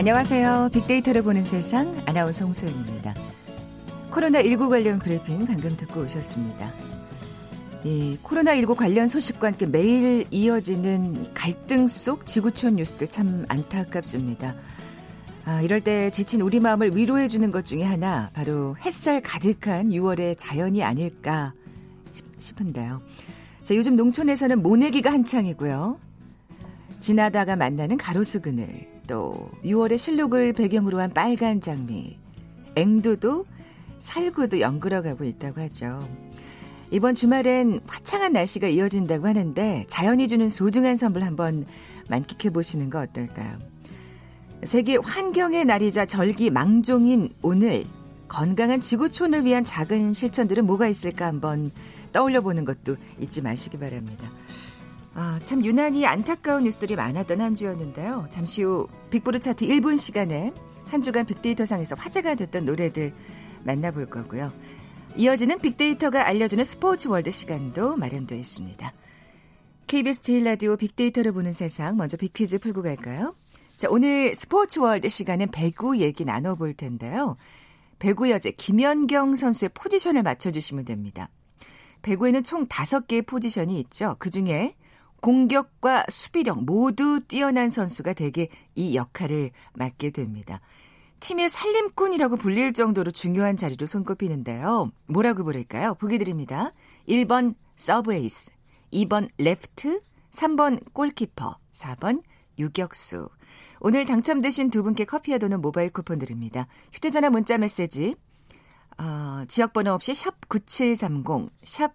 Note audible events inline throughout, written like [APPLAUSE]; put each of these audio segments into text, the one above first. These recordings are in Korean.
안녕하세요. 빅데이터를 보는 세상 아나운서 홍소연입니다. 코로나19 관련 브리핑 방금 듣고 오셨습니다. 이 코로나19 관련 소식과 함께 매일 이어지는 갈등 속 지구촌 뉴스들 참 안타깝습니다. 아, 이럴 때 지친 우리 마음을 위로해주는 것 중에 하나, 바로 햇살 가득한 6월의 자연이 아닐까 싶은데요. 자, 요즘 농촌에서는 모내기가 한창이고요. 지나다가 만나는 가로수 그늘, 또 6월의 실록을 배경으로 한 빨간 장미, 앵두도 살구도 연그러가고 있다고 하죠. 이번 주말엔 화창한 날씨가 이어진다고 하는데 자연이 주는 소중한 선물 한번 만끽해 보시는 거 어떨까요? 세계 환경의 날이자 절기 망종인 오늘 건강한 지구촌을 위한 작은 실천들은 뭐가 있을까 한번 떠올려 보는 것도 잊지 마시기 바랍니다. 아, 참 유난히 안타까운 뉴스들이 많았던 한 주였는데요. 잠시 후 빅보드 차트 1분 시간에 한 주간 빅데이터상에서 화제가 됐던 노래들 만나볼 거고요. 이어지는 빅데이터가 알려주는 스포츠 월드 시간도 마련되어 있습니다. KBS 제일 라디오 빅데이터를 보는 세상 먼저 빅퀴즈 풀고 갈까요? 자, 오늘 스포츠 월드 시간은 배구 얘기 나눠볼 텐데요. 배구 여제 김연경 선수의 포지션을 맞춰주시면 됩니다. 배구에는 총 5개의 포지션이 있죠. 그 중에 공격과 수비력 모두 뛰어난 선수가 되게 이 역할을 맡게 됩니다. 팀의 살림꾼이라고 불릴 정도로 중요한 자리로 손꼽히는데요. 뭐라고 부를까요? 보기 드립니다. 1번 서브 에이스, 2번 레프트, 3번 골키퍼, 4번 유격수. 오늘 당첨되신 두 분께 커피와 도는 모바일 쿠폰 드립니다. 휴대전화 문자 메시지 어, 지역번호 없이 샵 9730, 샵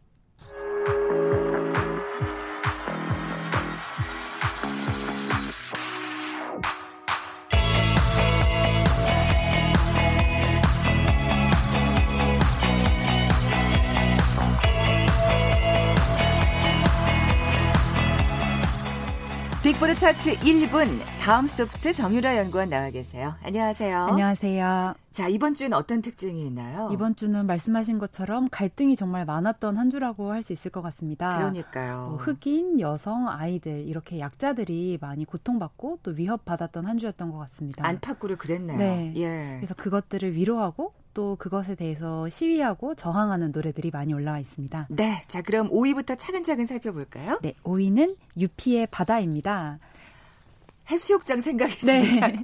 빅보드 차트 1분 다음 소프트 정유라 연구원 나와 계세요. 안녕하세요. 안녕하세요. 자 이번 주는 어떤 특징이 있나요? 이번 주는 말씀하신 것처럼 갈등이 정말 많았던 한 주라고 할 수 있을 것 같습니다. 그러니까요. 뭐 흑인, 여성, 아이들 이렇게 약자들이 많이 고통받고 또 위협받았던 한 주였던 것 같습니다. 안팎으로 그랬네요. 네. 예. 그래서 그것들을 위로하고 또 그것에 대해서 시위하고 저항하는 노래들이 많이 올라와 있습니다. 네. 자, 그럼 5위부터 차근차근 살펴볼까요? 네. 5위는 유피의 바다입니다. 해수욕장 생각이 네. [LAUGHS]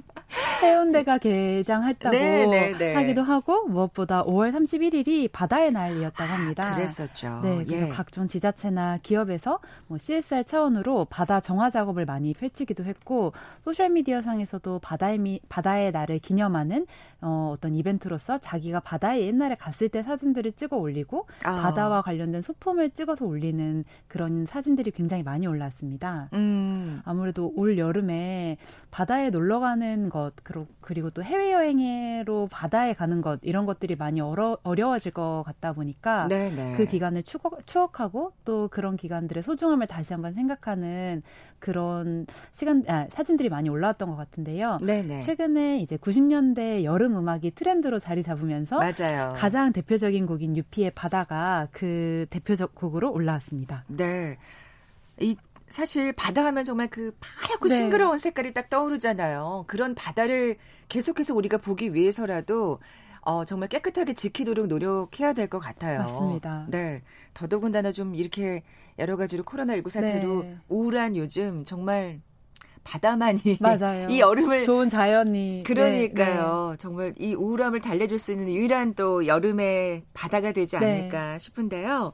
해운대가 개장했다고 네, 네, 네. 하기도 하고 무엇보다 5월 31일이 바다의 날이었다고 합니다. 아, 그랬었죠. 네, 그래서 예. 각종 지자체나 기업에서 뭐 CSR 차원으로 바다 정화 작업을 많이 펼치기도 했고 소셜 미디어 상에서도 바다의 미, 바다의 날을 기념하는 어, 어떤 이벤트로서 자기가 바다에 옛날에 갔을 때 사진들을 찍어 올리고 아. 바다와 관련된 소품을 찍어서 올리는 그런 사진들이 굉장히 많이 올랐습니다. 음. 아무래도 올 여름에 바다에 놀러 가는 것 그리고 또 해외 여행으로 바다에 가는 것 이런 것들이 많이 어려, 어려워질 것 같다 보니까 네네. 네. 그 기간을 추억, 추억하고 또 그런 기간들의 소중함을 다시 한번 생각하는 그런 시간 아, 사진들이 많이 올라왔던 것 같은데요. 네네. 네. 최근에 이제 90년대 여름 음악이 트렌드로 자리 잡으면서 맞아요. 가장 대표적인 곡인 유피의 바다가 그 대표적 곡으로 올라왔습니다. 네. 이 사실 바다 하면 정말 그 파랗고 네. 싱그러운 색깔이 딱 떠오르잖아요. 그런 바다를 계속해서 우리가 보기 위해서라도 어, 정말 깨끗하게 지키도록 노력해야 될 것 같아요. 맞습니다. 네. 더더군다나 좀 이렇게 여러 가지로 코로나19 사태로 네. 우울한 요즘 정말 바다만이 맞아요. [LAUGHS] 이 여름을 좋은 자연이 그러니까요. 네, 네. 정말 이 우울함을 달래줄 수 있는 유일한 또 여름의 바다가 되지 네. 않을까 싶은데요.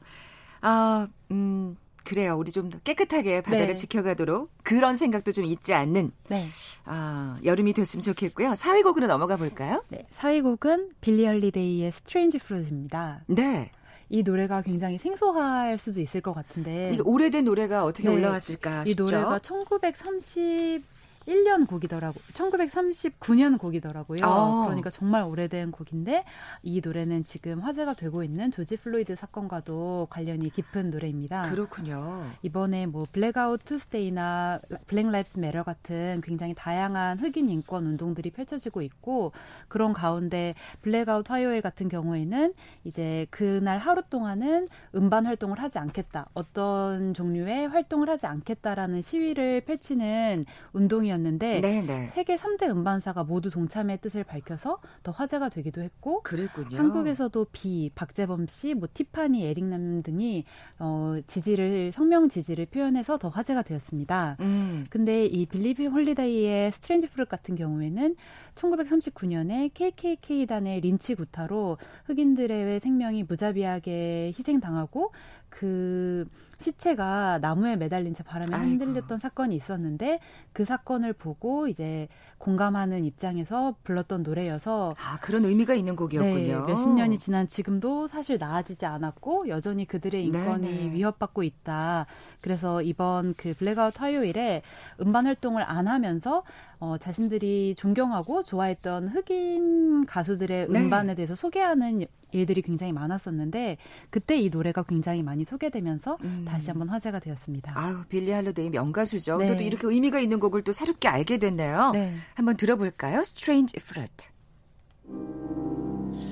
아, 음, 그래요. 우리 좀더 깨끗하게 바다를 네. 지켜가도록 그런 생각도 좀 잊지 않는 네. 아, 여름이 됐으면 좋겠고요. 4위 곡으로 넘어가 볼까요? 네. 4위 곡은 빌리 헐리데이의 스트레인지 프루트입니다. 네. 이 노래가 굉장히 생소할 수도 있을 것 같은데 오래된 노래가 어떻게 네. 올라왔을까 싶죠. 이 노래가 1930 1년 곡이더라고. 1939년 곡이더라고요. 어. 그러니까 정말 오래된 곡인데 이 노래는 지금 화제가 되고 있는 조지 플로이드 사건과도 관련이 깊은 노래입니다. 그렇군요. 이번에 뭐 Blackout Tuesday나 Black Lives Matter 같은 굉장히 다양한 흑인 인권 운동들이 펼쳐지고 있고 그런 가운데 블랙아웃 화요일 같은 경우에는 이제 그날 하루 동안은 음반 활동을 하지 않겠다. 어떤 종류의 활동을 하지 않겠다라는 시위를 펼치는 운동이었는데 네네. 네. 세계 3대 음반사가 모두 동참의 뜻을 밝혀서 더 화제가 되기도 했고 그랬군요. 한국에서도 비, 박재범 씨, 뭐 티파니, 에릭남 등이 어 지지를 성명 지지를 표현해서 더 화제가 되었습니다. 음. 근데 이 빌리 홀리데이의 Strange Fruit 같은 경우에는 1939년에 KKK단의 린치 구타로 흑인들의 생명이 무자비하게 희생당하고 그 시체가 나무에 매달린 채 바람에 흔들렸던 사건이 있었는데 그 사건을 보고 이제 공감하는 입장에서 불렀던 노래여서 아 그런 의미가 있는 곡이었군요. 네, 몇십 년이 지난 지금도 사실 나아지지 않았고 여전히 그들의 인권이 네네. 위협받고 있다. 그래서 이번 그 블랙아웃 화요일에 음반 활동을 안 하면서 어, 자신들이 존경하고 좋아했던 흑인 가수들의 네. 음반에 대해서 소개하는 일들이 굉장히 많았었는데 그때 이 노래가 굉장히 많이 소개되면서 음. 다시 한번 화제가 되었습니다. 아유 빌리 홀리데이 명가수죠. 네. 또 이렇게 의미가 있는 곡을 또 새롭게 알게 됐네요. 네. 한번 들어볼까요? Strange Fruit.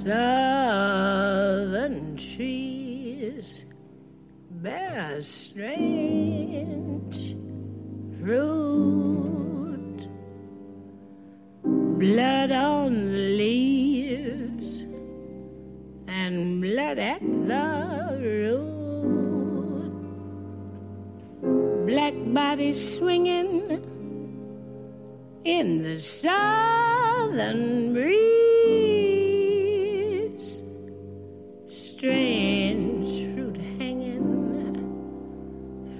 Southern trees bear strange fruit, blood on the leaves. and blood at the root. Black bodies swinging in the southern breeze. Strange fruit hanging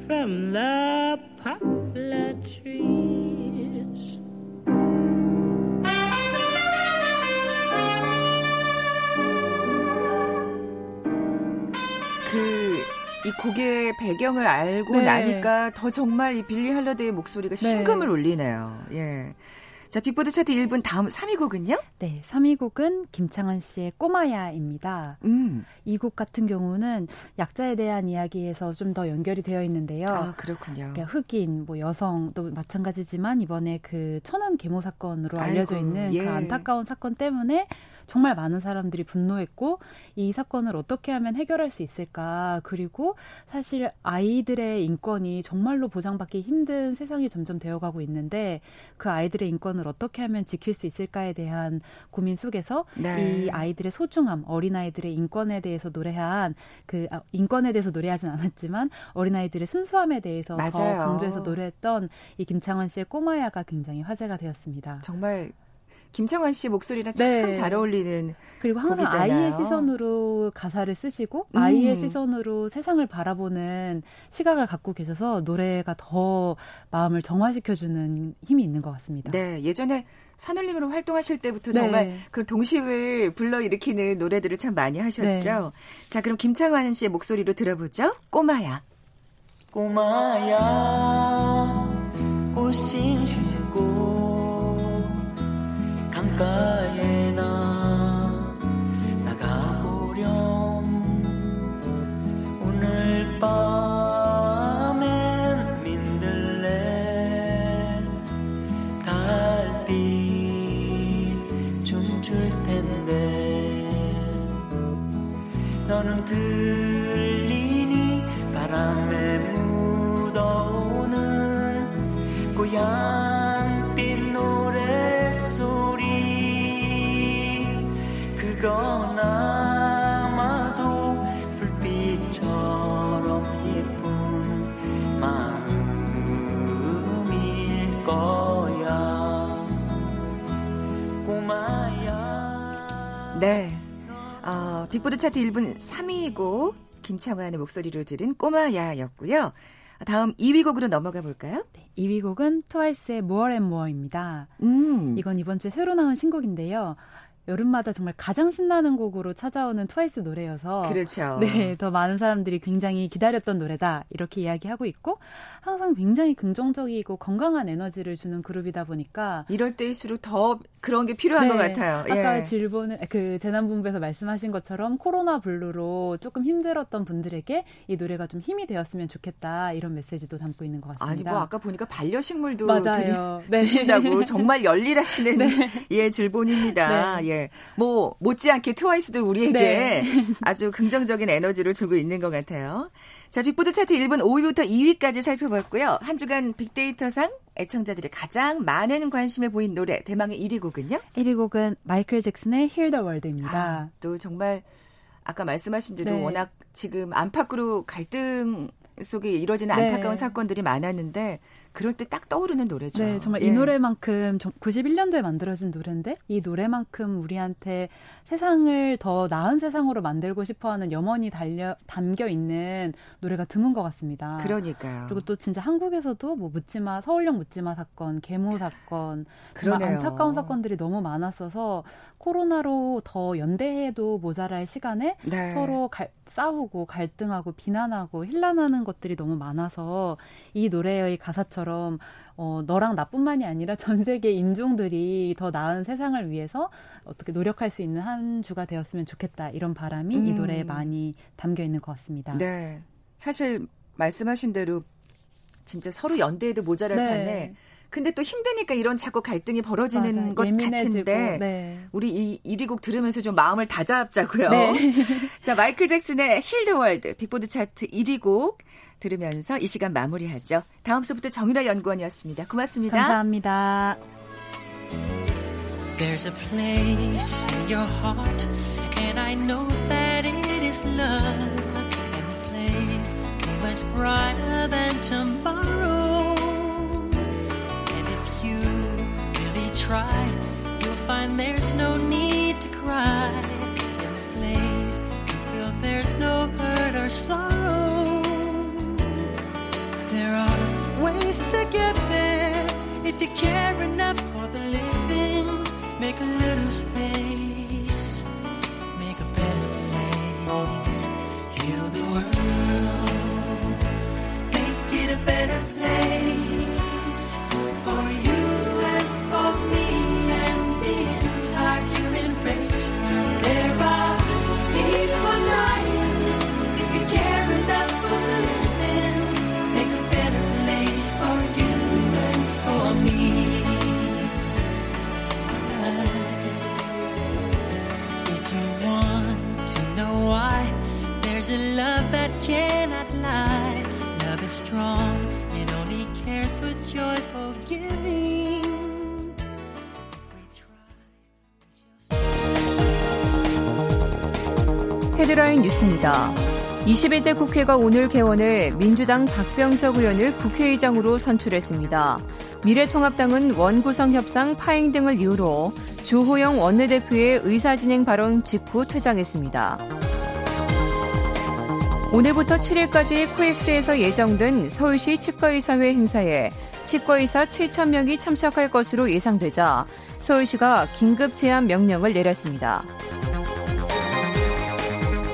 from the poplar trees. 이 곡의 배경을 알고 네. 나니까 더 정말 이 빌리 할러데의 목소리가 네. 심금을 네. 울리네요. 예. 자, 빅보드 차트 1분 다음 3위 곡은요? 네, 3위 곡은 김창완 씨의 꼬마야입니다. 음. 이 곡 같은 경우는 약자에 대한 이야기에서 좀 더 연결이 되어 있는데요. 아, 그렇군요. 그러니까 흑인, 뭐 여성도 마찬가지지만 이번에 그 천안 계모 사건으로 알려져 아이고, 있는 그 예. 그 안타까운 사건 때문에 정말 많은 사람들이 분노했고 이 사건을 어떻게 하면 해결할 수 있을까 그리고 사실 아이들의 인권이 정말로 보장받기 힘든 세상이 점점 되어가고 있는데 그 아이들의 인권을 어떻게 하면 지킬 수 있을까에 대한 고민 속에서 네. 이 아이들의 소중함 어린 아이들의 인권에 대해서 노래한 그 아, 인권에 대해서 노래하진 않았지만 어린 아이들의 순수함에 대해서 맞아요. 더 강조해서 노래했던 이 김창원 씨의 꼬마야가 굉장히 화제가 되었습니다. 정말 김창완 씨 목소리랑 참잘 네. 어울리는 그리고 항상 곡이잖아요. 아이의 시선으로 가사를 쓰시고 음. 아이의 시선으로 세상을 바라보는 시각을 갖고 계셔서 노래가 더 마음을 정화시켜주는 힘이 있는 것 같습니다. 네, 예전에 산울림으로 활동하실 때부터 네. 정말 그런 동심을 불러일으키는 노래들을 참 많이 하셨죠. 네. 자, 그럼 김창완 씨의 목소리로 들어보죠. 꼬마야. 꼬마야, 꽃싱싱고 강가에 나 나가보렴. 오늘 밤엔 민들레 달빛 춤출 텐데. 너는 들 어, 빅보드 차트 1분 3위고 김창완의 목소리로 들은 꼬마야였고요. 다음 2위 곡으로 넘어가 볼까요? 네, 2위 곡은 트와이스의 More and More입니다. 음. 이건 이번 주에 새로 나온 신곡인데요. 여름마다 정말 가장 신나는 곡으로 찾아오는 트와이스 노래여서 그렇죠. 네, 더 많은 사람들이 굉장히 기다렸던 노래다 이렇게 이야기하고 있고 항상 굉장히 긍정적이고 건강한 에너지를 주는 그룹이다 보니까 이럴 때일수록 더 그런 게 필요한 네, 것 같아요. 아까 예. 질본은 그 재난본부에서 말씀하신 것처럼 코로나 블루로 조금 힘들었던 분들에게 이 노래가 좀 힘이 되었으면 좋겠다 이런 메시지도 담고 있는 것 같습니다. 아니 뭐 아까 보니까 반려식물도 맞아요. 드리, 네. 주신다고 정말 열일하시는 [LAUGHS] 네. 예 질본입니다. 네. 예, 뭐 못지않게 트와이스도 우리에게 네. [LAUGHS] 아주 긍정적인 에너지를 주고 있는 것 같아요. 자, 빅보드 차트 1분 5위부터 2위까지 살펴봤고요. 한 주간 빅데이터상 애청자들이 가장 많은 관심을 보인 노래 대망의 1위 곡은요? 1위 곡은 마이클 잭슨의 Heal the World입니다. 아, 또 정말 아까 말씀하신 대로 네. 워낙 지금 안팎으로 갈등 속에 이뤄지는 네. 안타까운 사건들이 많았는데 그럴 때 딱 떠오르는 노래죠. 네, 정말 예. 이 노래만큼 91년도에 만들어진 노래인데 이 노래만큼 우리한테 세상을 더 나은 세상으로 만들고 싶어하는 염원이 달려 담겨 있는 노래가 드문 것 같습니다. 그러니까요. 그리고 또 진짜 한국에서도 뭐 묻지마 서울역 묻지마 사건, 계모 사건, 그런 안타까운 사건들이 너무 많았어서 코로나로 더 연대해도 모자랄 시간에 네. 서로 갈, 싸우고 갈등하고 비난하고 힐난하는 것들이 너무 많아서 이 노래의 가사처럼 어, 너랑 나뿐만이 아니라 전 세계 인종들이 더 나은 세상을 위해서 어떻게 노력할 수 있는 한 주가 되었으면 좋겠다 이런 바람이 음. 이 노래에 많이 담겨 있는 것 같습니다. 네, 사실 말씀하신 대로 진짜 서로 연대해도 모자랄 네. 판에 근데 또 힘드니까 이런 자꾸 갈등이 벌어지는 맞아, 것 예민해지고, 같은데 네. 우리 이 1위 곡 들으면서 좀 마음을 다잡자고요. 네. [LAUGHS] 자 마이클 잭슨의 Heal the World 빅보드 차트 1위 곡 들으면서 이 시간 마무리하죠. 다음 수부터 정유라 연구원이었습니다. 고맙습니다. 감사합니다. There's a place in your heart and I know that it is love and this place is much brighter than tomorrow and if you really try you'll find there's no need to cry in this place you feel there's no hurt or sorrow ways to get there if you care enough 헤드라인 뉴스입니다. 21대 국회가 오늘 개원해 민주당 박병석 의원을 국회의장으로 선출했습니다. 미래통합당은 원구성 협상 파행 등을 이유로 주호영 원내대표의 의사진행 발언 직후 퇴장했습니다. 오늘부터 7일까지 코엑스에서 예정된 서울시 치과의사회 행사에 치과의사 7,000명이 참석할 것으로 예상되자 서울시가 긴급 제한 명령을 내렸습니다.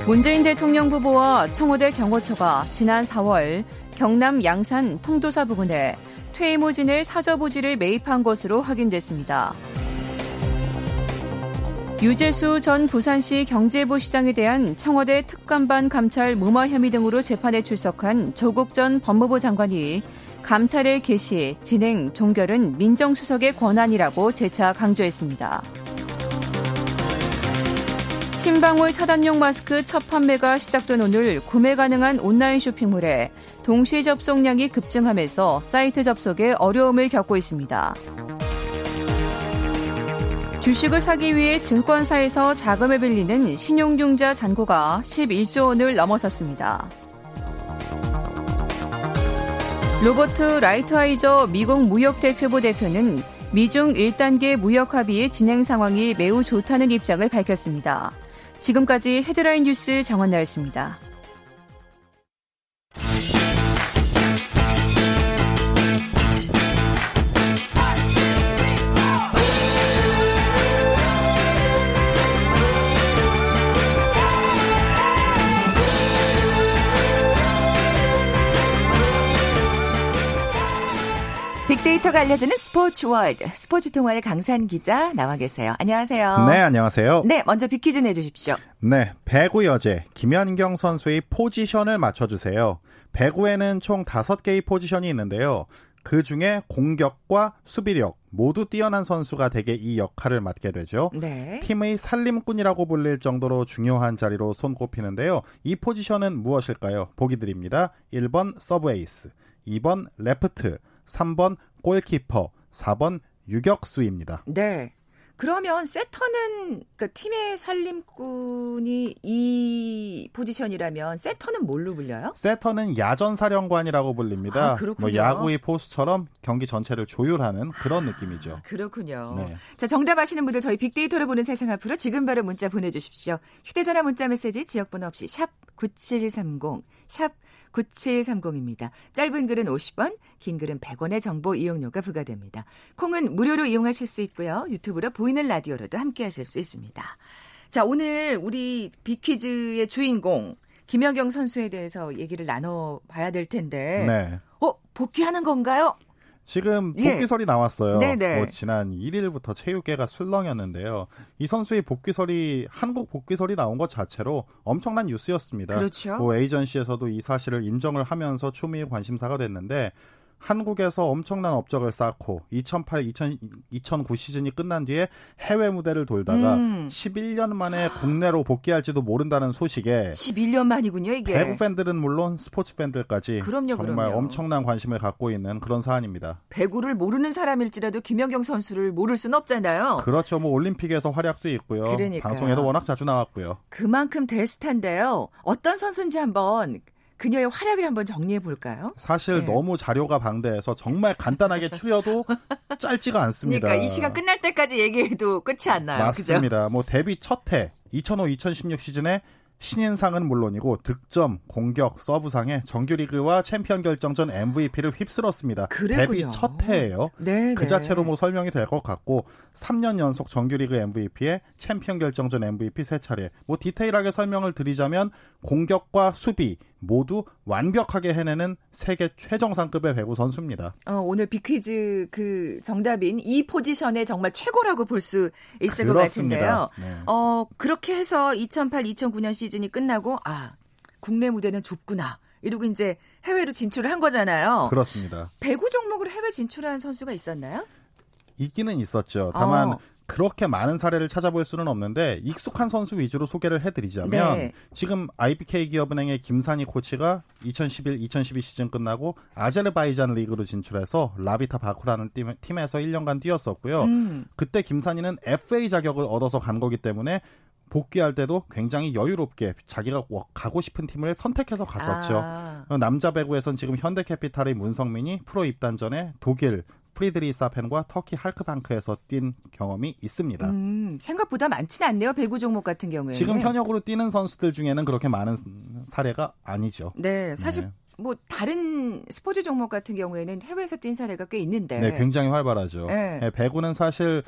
문재인 대통령 후보와 청와대 경호처가 지난 4월 경남 양산 통도사 부근에 퇴임호진을 사저부지를 매입한 것으로 확인됐습니다. 유재수 전 부산시 경제부 시장에 대한 청와대 특감반 감찰 무마 혐의 등으로 재판에 출석한 조국 전 법무부 장관이 감찰의 개시, 진행, 종결은 민정수석의 권한이라고 재차 강조했습니다. 침방울 차단용 마스크 첫 판매가 시작된 오늘 구매 가능한 온라인 쇼핑몰에 동시 접속량이 급증하면서 사이트 접속에 어려움을 겪고 있습니다. 주식을 사기 위해 증권사에서 자금을 빌리는 신용융자 잔고가 11조 원을 넘어섰습니다. 로버트 라이트하이저 미국 무역대표부 대표는 미중 1단계 무역 합의의 진행 상황이 매우 좋다는 입장을 밝혔습니다. 지금까지 헤드라인 뉴스 정원나였습니다. 알려주는 스포츠 월드. 스포츠 동아의 강산 기자 나와 계세요. 안녕하세요. 네, 안녕하세요. 네, 먼저 빅퀴즈 내주십시오. 네, 배구 여제 김연경 선수의 포지션을 맞춰주세요. 배구에는 총 5개의 포지션이 있는데요. 그 중에 공격과 수비력 모두 뛰어난 선수가 대개 이 역할을 맡게 되죠. 네. 팀의 살림꾼이라고 불릴 정도로 중요한 자리로 손꼽히는데요. 이 포지션은 무엇일까요? 보기 드립니다. 1번 서브 에이스, 2번 레프트, 3번 골키퍼, 4번 유격수입니다. 네. 그러면 세터는 그러니까 팀의 살림꾼이 이 포지션이라면 세터는 뭘로 불려요? 세터는 야전 사령관이라고 불립니다. 아, 그렇군요. 뭐 야구의 포수처럼 경기 전체를 조율하는 그런 느낌이죠. 그렇군요. 네. 자, 정답 아시는 분들 저희 빅데이터를 보는 세상 앞으로 지금 바로 문자 보내주십시오. 휴대전화 문자 메시지 지역번호 없이 샵 9730, 샵 9730입니다. 짧은 글은 50원, 긴 글은 100원의 정보 이용료가 부과됩니다. 콩은 무료로 이용하실 수 있고요. 유튜브로 보이는 라디오로도 함께 하실 수 있습니다. 자, 오늘 우리 빅퀴즈의 주인공 김연경 선수에 대해서 얘기를 나눠 봐야 될 텐데. 네. 어, 복귀하는 건가요? 지금 예. 복귀설이 나왔어요. 네네. 뭐 지난 1일부터 체육계가 술렁였는데요. 이 선수의 복귀설이 한국 복귀설이 나온 것 자체로 엄청난 뉴스였습니다. 그렇죠. 뭐 에이전시에서도 이 사실을 인정을 하면서 초미의 관심사가 됐는데 한국에서 엄청난 업적을 쌓고 2008, 2000, 2009 시즌이 끝난 뒤에 해외 무대를 돌다가 음. 11년 만에 국내로 복귀할지도 모른다는 소식에 11년 만이군요, 이게. 배구 팬들은 물론 스포츠 팬들까지 그럼요, 정말 그럼요. 엄청난 관심을 갖고 있는 그런 사안입니다. 배구를 모르는 사람일지라도 김연경 선수를 모를 순 없잖아요. 그렇죠. 뭐 올림픽에서 활약도 있고요. 어. 그러니까요. 방송에도 워낙 자주 나왔고요. 그만큼 대스타인데요. 어떤 선수인지 한번 그녀의 활약을 한번 정리해 볼까요? 사실 네. 너무 자료가 방대해서 정말 간단하게 추려도 [LAUGHS] 짧지가 않습니다. 그러니까 이 시간 끝날 때까지 얘기해도 끝이 안 나요. 그죠? 맞습니다. 뭐 데뷔 첫 해 2005-2016 시즌에 신인상은 물론이고 득점, 공격, 서브상에 정규리그와 챔피언 결정전 MVP를 휩쓸었습니다. 그랬군요. 데뷔 첫 해예요. 네, 그 네. 자체로 뭐 설명이 될 것 같고 3년 연속 정규리그 MVP에 챔피언 결정전 MVP 세 차례. 뭐 디테일하게 설명을 드리자면 공격과 수비 모두 완벽하게 해내는 세계 최정상급의 배구 선수입니다. 어, 오늘 빅퀴즈 그 정답인 이 포지션의 정말 최고라고 볼 수 있을 것 그렇습니다. 같은데요. 네. 어, 그렇게 해서 2008-2009년 시 즌이 끝나고 아, 국내 무대는 좁구나. 이러고 이제 해외로 진출을 한 거잖아요. 그렇습니다. 배구 종목으로 해외 진출한 선수가 있었나요? 있기는 있었죠. 다만 어. 그렇게 많은 사례를 찾아볼 수는 없는데 익숙한 선수 위주로 소개를 해드리자면 네. 지금 IBK 기업은행의 김산희 코치가 2011-2012 시즌 끝나고 아제르바이잔 리그로 진출해서 라비타 바쿠라는 팀, 팀에서 1년간 뛰었었고요. 음. 그때 김산희는 FA 자격을 얻어서 간 거기 때문에 복귀할 때도 굉장히 여유롭게 자기가 워- 가고 싶은 팀을 선택해서 갔었죠. 아. 어, 남자 배구에선 지금 현대캐피탈의 문성민이 프로 입단 전에 독일 프리드리사펜과 터키 할크방크에서 뛴 경험이 있습니다. 음, 생각보다 많지는 않네요. 배구 종목 같은 경우에는. 지금 현역으로 뛰는 선수들 중에는 그렇게 많은 사례가 아니죠. 네, 사실 네. 뭐 다른 스포츠 종목 같은 경우에는 해외에서 뛴 사례가 꽤 있는데. 네, 굉장히 활발하죠. 네. 네, 배구는 사실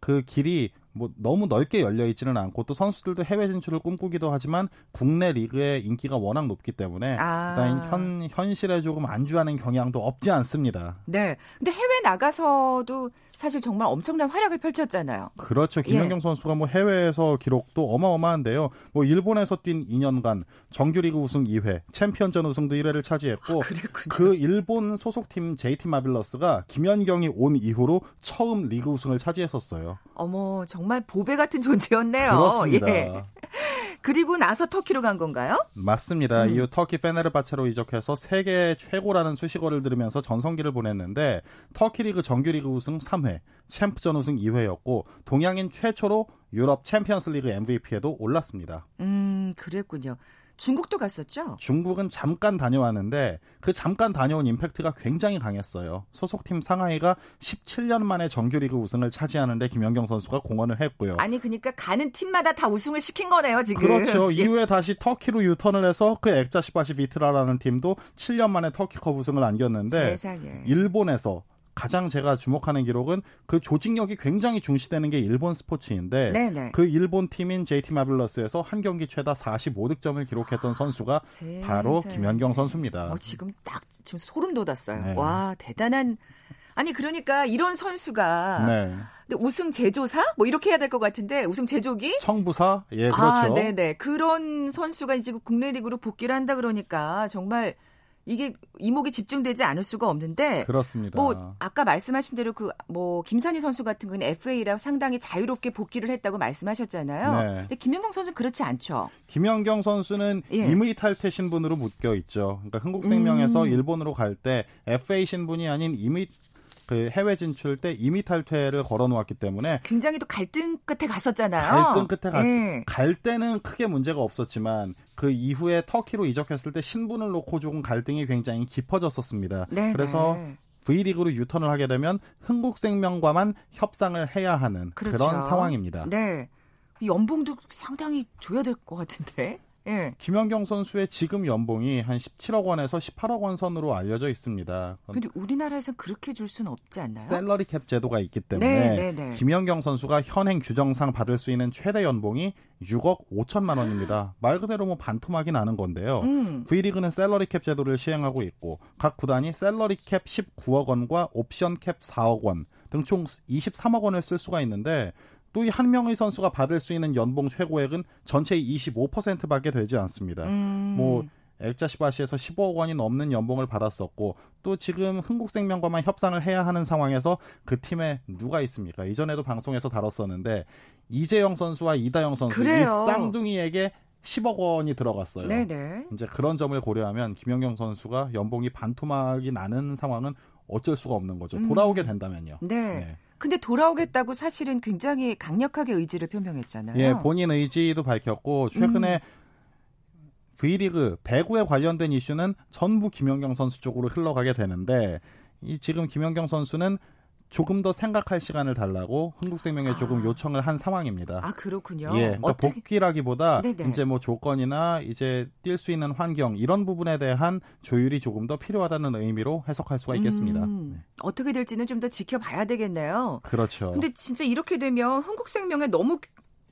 그 길이 뭐 너무 넓게 열려 있지는 않고 또 선수들도 해외 진출을 꿈꾸기도 하지만 국내 리그의 인기가 워낙 높기 때문에 아. 일단 현 현실에 조금 안주하는 경향도 없지 않습니다. 네. 근데 해외 나가서도 사실 정말 엄청난 활약을 펼쳤잖아요. 그렇죠. 김연경 예. 선수가 뭐 해외에서 기록도 어마어마한데요. 뭐 일본에서 뛴 2년간 정규리그 우승 2회, 챔피언전 우승도 1회를 차지했고 아. 그 일본 소속팀 JT 마빌러스가 김연경이 온 이후로 처음 리그 우승을 차지했었어요. 어머, 정말 보배 같은 존재였네요. 그렇습니다. 예. [LAUGHS] 그리고 나서 터키로 간 건가요? 맞습니다. 음. 이후 터키 페네르바체로 이적해서 세계 최고라는 수식어를 들으면서 전성기를 보냈는데 터키 리그 정규리그 우승 3회, 챔프전 우승 2회였고 동양인 최초로 유럽 챔피언스 리그 MVP에도 올랐습니다. 음, 그랬군요. 중국도 갔었죠? 중국은 잠깐 다녀왔는데 그 잠깐 다녀온 임팩트가 굉장히 강했어요. 소속팀 상하이가 17년 만에 정규리그 우승을 차지하는데 김연경 선수가 공헌을 했고요. 아니, 그러니까 가는 팀마다 다 우승을 시킨 거네요, 지금. 그렇죠. [LAUGHS] 예. 이후에 다시 터키로 유턴을 해서 그 엑자시바시 비트라라는 팀도 7년 만에 터키컵 우승을 안겼는데 세상에. 일본에서 가장 제가 주목하는 기록은 그 조직력이 굉장히 중시되는 게 일본 스포츠인데 네네. 그 일본 팀인 JT 마블러스에서 한 경기 최다 45득점을 기록했던 선수가 바로 세상에. 김연경 선수입니다. 어, 지금 딱 지금 소름 돋았어요. 네. 와 대단한 아니 그러니까 이런 선수가 네. 근데 우승 제조사 뭐 이렇게 해야 될 것 같은데 우승 제조기 청부사 예 그렇죠. 아, 네네 그런 선수가 이제 국내 리그로 복귀를 한다 그러니까 정말 이게 이목이 집중되지 않을 수가 없는데 그렇습니다. 뭐 아까 말씀하신 대로 그 뭐 김산희 선수 같은 경우는 FA라 상당히 자유롭게 복귀를 했다고 말씀하셨잖아요. 네. 근데 김연경 선수는 그렇지 않죠. 김연경 선수는 예. 임의 탈퇴 신분으로 묶여 있죠. 그러니까 흥국생명에서 음. 일본으로 갈 때 FA 신분이 아닌 임의 그 해외 진출 때 임의 탈퇴를 걸어 놓았기 때문에 굉장히 또 갈등 끝에 갔었잖아요. 갈등 끝에 갔, 예. 갈 때는 크게 문제가 없었지만 그 이후에 터키로 이적했을 때 신분을 놓고 조금 갈등이 굉장히 깊어졌었습니다. 네, 그래서 네. V리그로 유턴을 하게 되면 흥국생명과만 협상을 해야 하는 그 그렇죠. 런 상황입니다. 네. 이 연봉도 상당히 줘야 될 것 같은데. 예. 김연경 선수의 지금 연봉이 한 17억 원에서 18억 원 선으로 알려져 있습니다. 근데 우리나라에서는 그렇게 줄 수는 없지 않나요? 샐러리 캡 제도가 있기 때문에 네, 네, 네. 김연경 선수가 현행 규정상 받을 수 있는 최대 연봉이 6억 5천만 원입니다. 말 그대로 뭐 반토막이 나는 건데요. 음. V리그는 샐러리 캡 제도를 시행하고 있고 각 구단이 샐러리 캡 19억 원과 옵션 캡 4억 원 등 총 23억 원을 쓸 수가 있는데 또 이 한 명의 선수가 받을 수 있는 연봉 최고액은 전체의 25%밖에 되지 않습니다. 음. 뭐 액자시바시에서 15억 원이 넘는 연봉을 받았었고 또 지금 흥국생명과만 협상을 해야 하는 상황에서 그 팀에 누가 있습니까? 이전에도 방송에서 다뤘었는데 이재영 선수와 이다영 선수 이 그래요. 쌍둥이에게 10억 원이 들어갔어요. 네네. 이제 그런 점을 고려하면 김연경 선수가 연봉이 반토막이 나는 상황은 어쩔 수가 없는 거죠. 음. 돌아오게 된다면요. 네. 네. 근데 돌아오겠다고 사실은 굉장히 강력하게 의지를 표명했잖아요. 예, 본인 의지도 밝혔고 최근에 음. V리그 배구에 관련된 이슈는 전부 김연경 선수 쪽으로 흘러가게 되는데 이 지금 김연경 선수는 조금 더 생각할 시간을 달라고 흥국생명에 조금 아. 요청을 한 상황입니다. 아 그렇군요. 예, 그러니까 어떻게 복귀라기보다 네네. 이제 뭐 조건이나 이제 뛸 수 있는 환경 이런 부분에 대한 조율이 조금 더 필요하다는 의미로 해석할 수가 있겠습니다. 음, 네. 어떻게 될지는 좀 더 지켜봐야 되겠네요. 그렇죠. 근데 진짜 이렇게 되면 흥국생명에 너무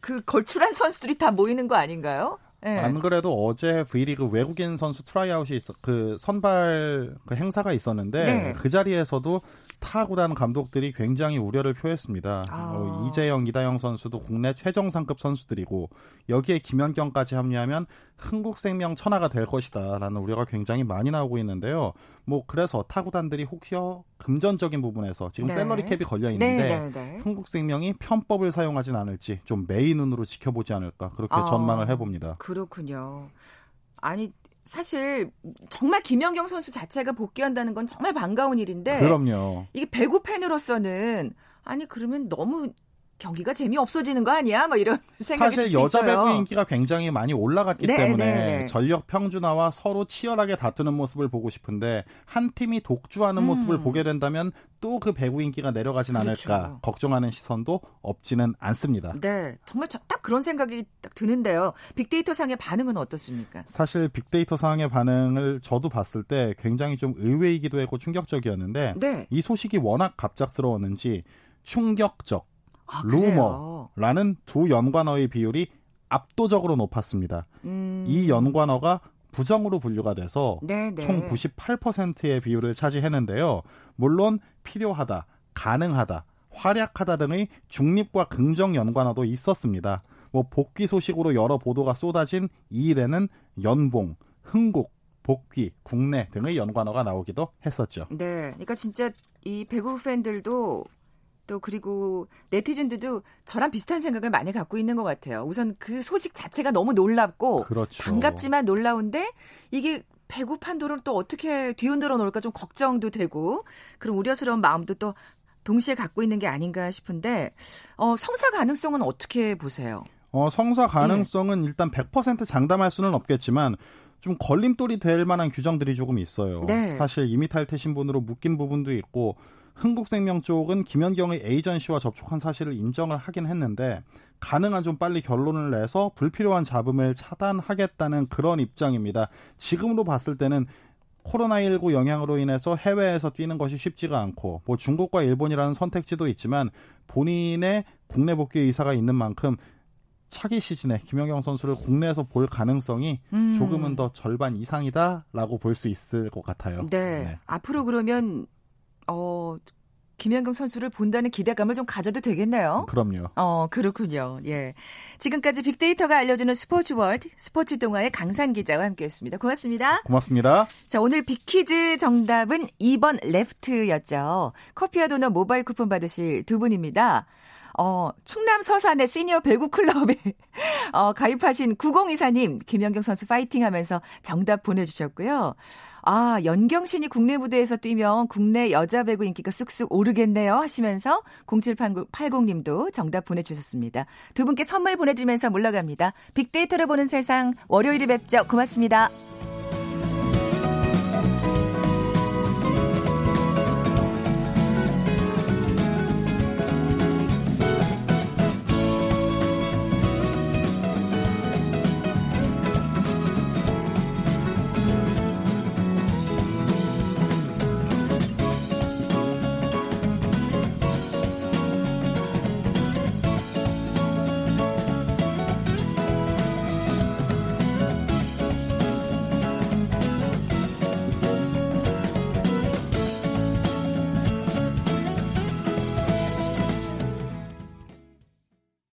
그 걸출한 선수들이 다 모이는 거 아닌가요? 예. 안 그래도 어제 V리그 외국인 선수 트라이아웃이 있어 그 선발 그 행사가 있었는데 네. 그 자리에서도 타 구단 감독들이 굉장히 우려를 표했습니다. 아. 어, 이재영, 이다영 선수도 국내 최정상급 선수들이고 여기에 김연경까지 합류하면 흥국생명 천하가 될 것이다라는 우려가 굉장히 많이 나오고 있는데요. 뭐 그래서 타 구단들이 혹여 금전적인 부분에서 지금 네. 셀러리 캡이 걸려 네, 있는데 네, 네. 흥국생명이 편법을 사용하진 않을지 좀 매의 눈으로 지켜보지 않을까 그렇게 아. 전망을 해봅니다. 그렇군요. 아니 사실 정말 김연경 선수 자체가 복귀한다는 건 정말 반가운 일인데 그럼요. 이게 배구 팬으로서는 아니 그러면 너무 경기가 재미 없어지는 거 아니야? 뭐 이런 [LAUGHS] 생각이 사실 여자 있어요. 배구 인기가 굉장히 많이 올라갔기 네, 때문에 네, 네. 전력 평준화와 서로 치열하게 다투는 모습을 보고 싶은데 한 팀이 독주하는 음. 모습을 보게 된다면 또 그 배구 인기가 내려가진 그렇죠. 않을까 걱정하는 시선도 없지는 않습니다. 네, 정말 저- 딱 그런 생각이 딱 드는데요. 빅데이터 상의 반응은 어떻습니까? 사실 빅데이터 상황의 반응을 저도 봤을 때 굉장히 좀 의외이기도 했고 충격적이었는데 네. 이 소식이 워낙 갑작스러웠는지 충격적, 아? 루머라는 두 연관어의 비율이 압도적으로 높았습니다. 음, 이 연관어가 부정으로 분류가 돼서 네, 네. 총 98%의 비율을 차지했는데요. 물론 필요하다, 가능하다, 활약하다 등의 중립과 긍정 연관어도 있었습니다. 뭐 복귀 소식으로 여러 보도가 쏟아진 이 일에는 연봉, 흥국, 복귀, 국내 등의 연관어가 나오기도 했었죠. 네, 그러니까 진짜 이 배구 팬들도 또 그리고 네티즌들도 저랑 비슷한 생각을 많이 갖고 있는 것 같아요. 우선 그 소식 자체가 너무 놀랍고 그렇죠. 반갑지만 놀라운데 이게 배구 판도를 또 어떻게 뒤흔들어 놓을까 좀 걱정도 되고 그런 우려스러운 마음도 또 동시에 갖고 있는 게 아닌가 싶은데 어, 성사 가능성은 어떻게 보세요? 어, 성사 예. 가능성은 일단 100% 장담할 수는 없겠지만 좀 걸림돌이 될 만한 규정들이 조금 있어요. 네. 사실 이미탈퇴 신분으로 묶인 부분도 있고 흥국생명 쪽은 김연경의 에이전시와 접촉한 사실을 인정을 하긴 했는데 가능한 좀 빨리 결론을 내서 불필요한 잡음을 차단하겠다는 그런 입장입니다. 지금으로 봤을 때는 코로나19 영향으로 인해서 해외에서 뛰는 것이 쉽지가 않고 뭐 중국과 일본이라는 선택지도 있지만 본인의 국내 복귀 의사가 있는 만큼 차기 시즌에 김연경 선수를 국내에서 볼 가능성이 음. 조금은 더 절반 이상이다라고 볼 수 있을 것 같아요. 네. 앞으로 그러면 어 김연경 선수를 본다는 기대감을 좀 가져도 되겠네요. 그럼요. 어, 그렇군요. 예. 지금까지 빅데이터가 알려주는 스포츠 월드, 스포츠 동아의 강산 기자와 함께 했습니다. 고맙습니다. 고맙습니다. 자, 오늘 빅퀴즈 정답은 2번 레프트였죠. 커피와 도넛 모바일 쿠폰 받으실 두 분입니다. 어, 충남 서산의 시니어 배구 클럽에 [LAUGHS] 어, 가입하신 9024님, 김연경 선수 파이팅 하면서 정답 보내주셨고요. 아, 연경신이 국내 무대에서 뛰면 국내 여자 배구 인기가 쑥쑥 오르겠네요 하시면서 0780님도 정답 보내주셨습니다. 두 분께 선물 보내드리면서 물러갑니다. 빅데이터를 보는 세상 월요일에 뵙죠. 고맙습니다.